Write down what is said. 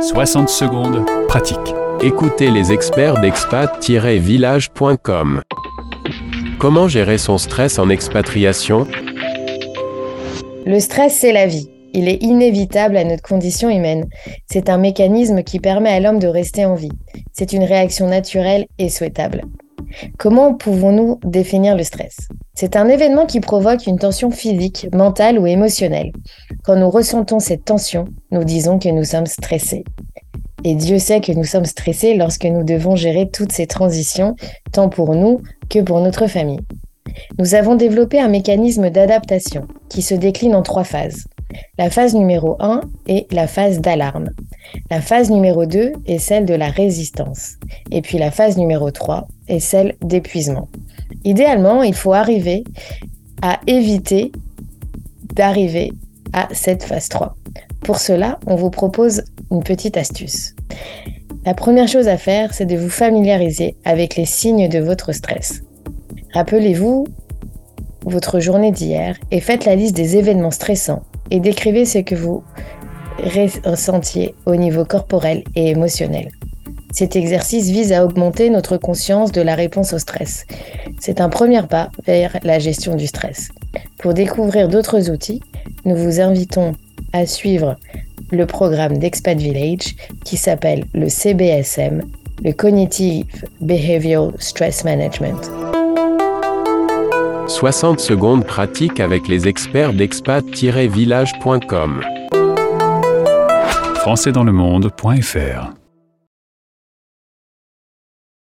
60 secondes, pratique. Écoutez les experts d'expat-village.com. Comment gérer son stress en expatriation? Le stress, c'est la vie. Il est inévitable à notre condition humaine. C'est un mécanisme qui permet à l'homme de rester en vie. C'est une réaction naturelle et souhaitable. Comment pouvons-nous définir le stress? C'est un événement qui provoque une tension physique, mentale ou émotionnelle. Quand nous ressentons cette tension, nous disons que nous sommes stressés. Et Dieu sait que nous sommes stressés lorsque nous devons gérer toutes ces transitions, tant pour nous que pour notre famille. Nous avons développé un mécanisme d'adaptation qui se décline en trois phases. La phase numéro 1 est la phase d'alarme. La phase numéro 2 est celle de la résistance. Et puis la phase numéro 3 est celle d'épuisement. Idéalement, il faut arriver à éviter d'arriver à cette phase 3. Pour cela, on vous propose une petite astuce. La première chose à faire, c'est de vous familiariser avec les signes de votre stress. Rappelez-vous votre journée d'hier et faites la liste des événements stressants et décrivez ce que vous ressentiez au niveau corporel et émotionnel. Cet exercice vise à augmenter notre conscience de la réponse au stress. C'est un premier pas vers la gestion du stress. Pour découvrir d'autres outils, nous vous invitons à suivre le programme d'Expat Village qui s'appelle le CBSM, le Cognitive Behavioral Stress Management. 60 secondes pratiques avec les experts d'expat-village.com. Françaisdanslemonde.fr